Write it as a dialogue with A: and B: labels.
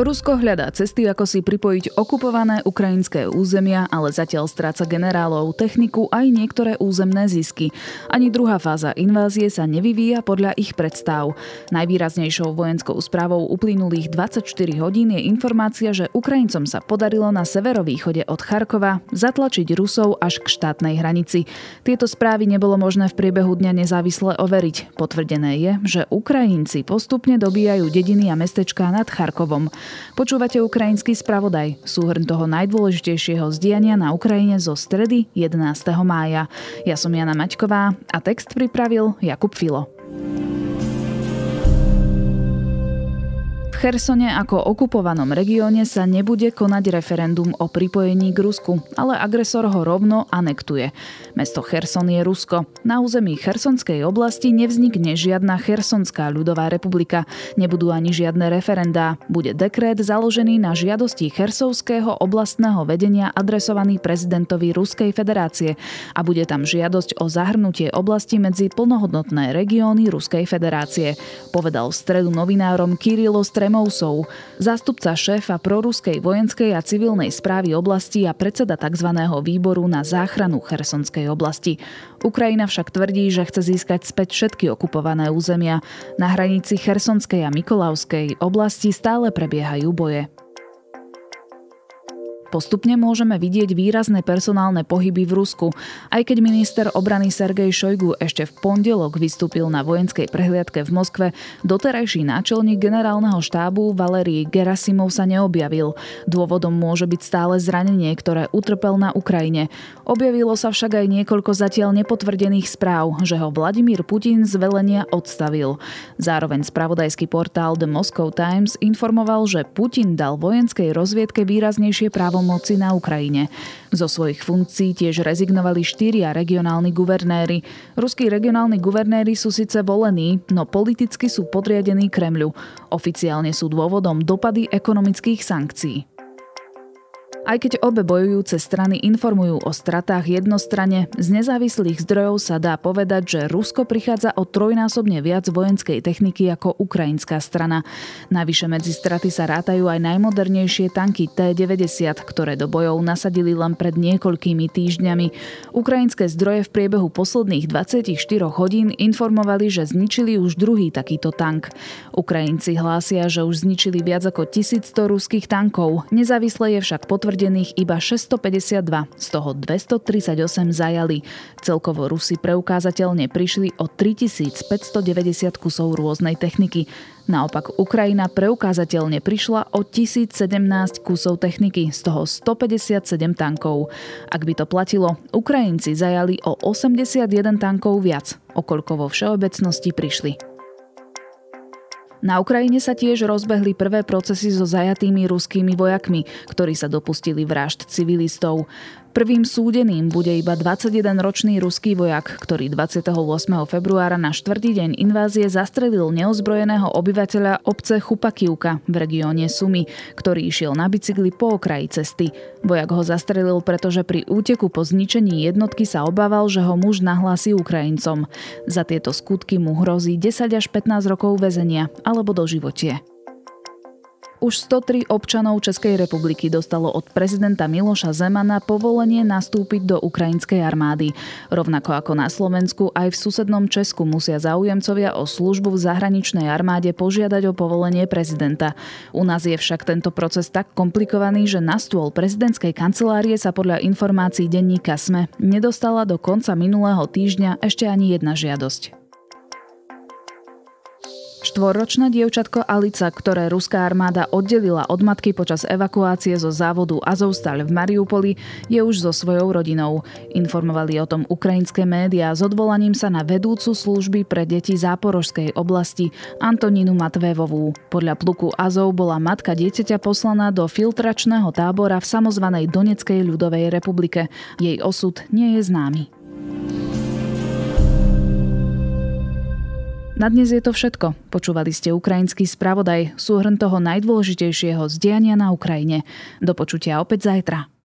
A: Rusko hľadá cesty, ako si pripojiť okupované ukrajinské územia, ale zatiaľ stráca generálov, techniku aj niektoré územné zisky. Ani druhá fáza invázie sa nevyvíja podľa ich predstav. Najvýraznejšou vojenskou správou uplynulých 24 hodín je informácia, že Ukrajincom sa podarilo na severovýchode od Charkova zatlačiť Rusov až k štátnej hranici. Tieto správy nebolo možné v priebehu dňa nezávisle overiť. Potvrdené je, že Ukrajinci postupne dobíjajú dediny a mestečká nad Charkovom. Počúvate ukrajinský spravodaj, súhrn toho najdôležitejšieho zdiania na Ukrajine zo stredy 11. mája. Ja som Jana Maťková a text pripravil Jakub Filo. Chersone ako okupovanom regióne sa nebude konať referendum o pripojení k Rusku, ale agresor ho rovno anektuje. Mesto Cherson je Rusko. Na území Chersonskej oblasti nevznikne žiadna Chersonská ľudová republika. Nebudú ani žiadne referendá. Bude dekrét založený na žiadosti Chersovského oblastného vedenia adresovaný prezidentovi Ruskej federácie a bude tam žiadosť o zahrnutie oblasti medzi plnohodnotné regióny Ruskej federácie. Povedal v stredu novinárom Kirilo Strem Remousov, zástupca šéfa proruskej vojenskej a civilnej správy oblasti a predseda tzv. výboru na záchranu Chersonskej oblasti. Ukrajina však tvrdí, že chce získať späť všetky okupované územia. Na hranici Chersonskej a Mikolavskej oblasti stále prebiehajú boje. Postupne môžeme vidieť výrazné personálne pohyby v Rusku. Aj keď minister obrany Sergej Šojgu ešte v pondelok vystúpil na vojenskej prehliadke v Moskve, doterajší náčelník generálneho štábu Valerii Gerasimov sa neobjavil. Dôvodom môže byť stále zranenie, ktoré utrpel na Ukrajine. Objavilo sa však aj niekoľko zatiaľ nepotvrdených správ, že ho Vladimír Putin z velenia odstavil. Zároveň spravodajský portál The Moscow Times informoval, že Putin dal vojenskej rozviedke výraznejšie právo pomoci na Ukrajine. Zo svojich funkcií tiež rezignovali štyria regionálni guvernéry. Ruskí regionálni guvernéry sú síce volení, no politicky sú podriadení Kremľu. Oficiálne sú dôvodom dopady ekonomických sankcií. Aj keď obe bojujúce strany informujú o stratách jednostranne, z nezávislých zdrojov sa dá povedať, že Rusko prichádza o trojnásobne viac vojenskej techniky ako ukrajinská strana. Navyše medzi straty sa rátajú aj najmodernejšie tanky T-90, ktoré do bojov nasadili len pred niekoľkými týždňami. Ukrajinské zdroje v priebehu posledných 24 hodín informovali, že zničili už druhý takýto tank. Ukrajinci hlásia, že už zničili viac ako 1100 ruských tankov. Nezávisle je však potvrdené, potvrdených iba 652, z toho 238 zajali. Celkovo Rusi preukázateľne prišli o 3590 kusov rôznej techniky. Naopak Ukrajina preukázateľne prišla o 1017 kusov techniky, z toho 157 tankov. Ak by to platilo, Ukrajinci zajali o 81 tankov viac, okoľko vo všeobecnosti prišli. Na Ukrajine sa tiež rozbehli prvé procesy so zajatými ruskými vojakmi, ktorí sa dopustili vražd civilistov. Prvým súdeným bude iba 21-ročný ruský vojak, ktorý 28. februára na štvrtý deň invázie zastrelil neozbrojeného obyvateľa obce Chupakivka v regióne Sumy, ktorý išiel na bicykli po okraji cesty. Vojak ho zastrelil, pretože pri úteku po zničení jednotky sa obával, že ho muž nahlási Ukrajincom. Za tieto skutky mu hrozí 10 až 15 rokov väzenia alebo doživotie. Už 103 občanov Českej republiky dostalo od prezidenta Miloša Zemana povolenie nastúpiť do ukrajinskej armády. Rovnako ako na Slovensku, aj v susednom Česku musia záujemcovia o službu v zahraničnej armáde požiadať o povolenie prezidenta. U nás je však tento proces tak komplikovaný, že na stôl prezidentskej kancelárie sa podľa informácií denníka SME nedostala do konca minulého týždňa ešte ani jedna žiadosť. Štvorročné dievčatko Alica, ktoré ruská armáda oddelila od matky počas evakuácie zo závodu Azovstal v Mariupoli, je už so svojou rodinou. Informovali o tom ukrajinské médiá s odvolaním sa na vedúcu služby pre deti Záporožskej oblasti Antonínu Matvevovú. Podľa pluku Azov bola matka dieťaťa poslaná do filtračného tábora v samozvanej Doneckej ľudovej republike. Jej osud nie je známy. Na dnes je to všetko. Počúvali ste ukrajinský spravodaj, súhrn toho najdôležitejšieho z diania na Ukrajine. Do počutia opäť zajtra.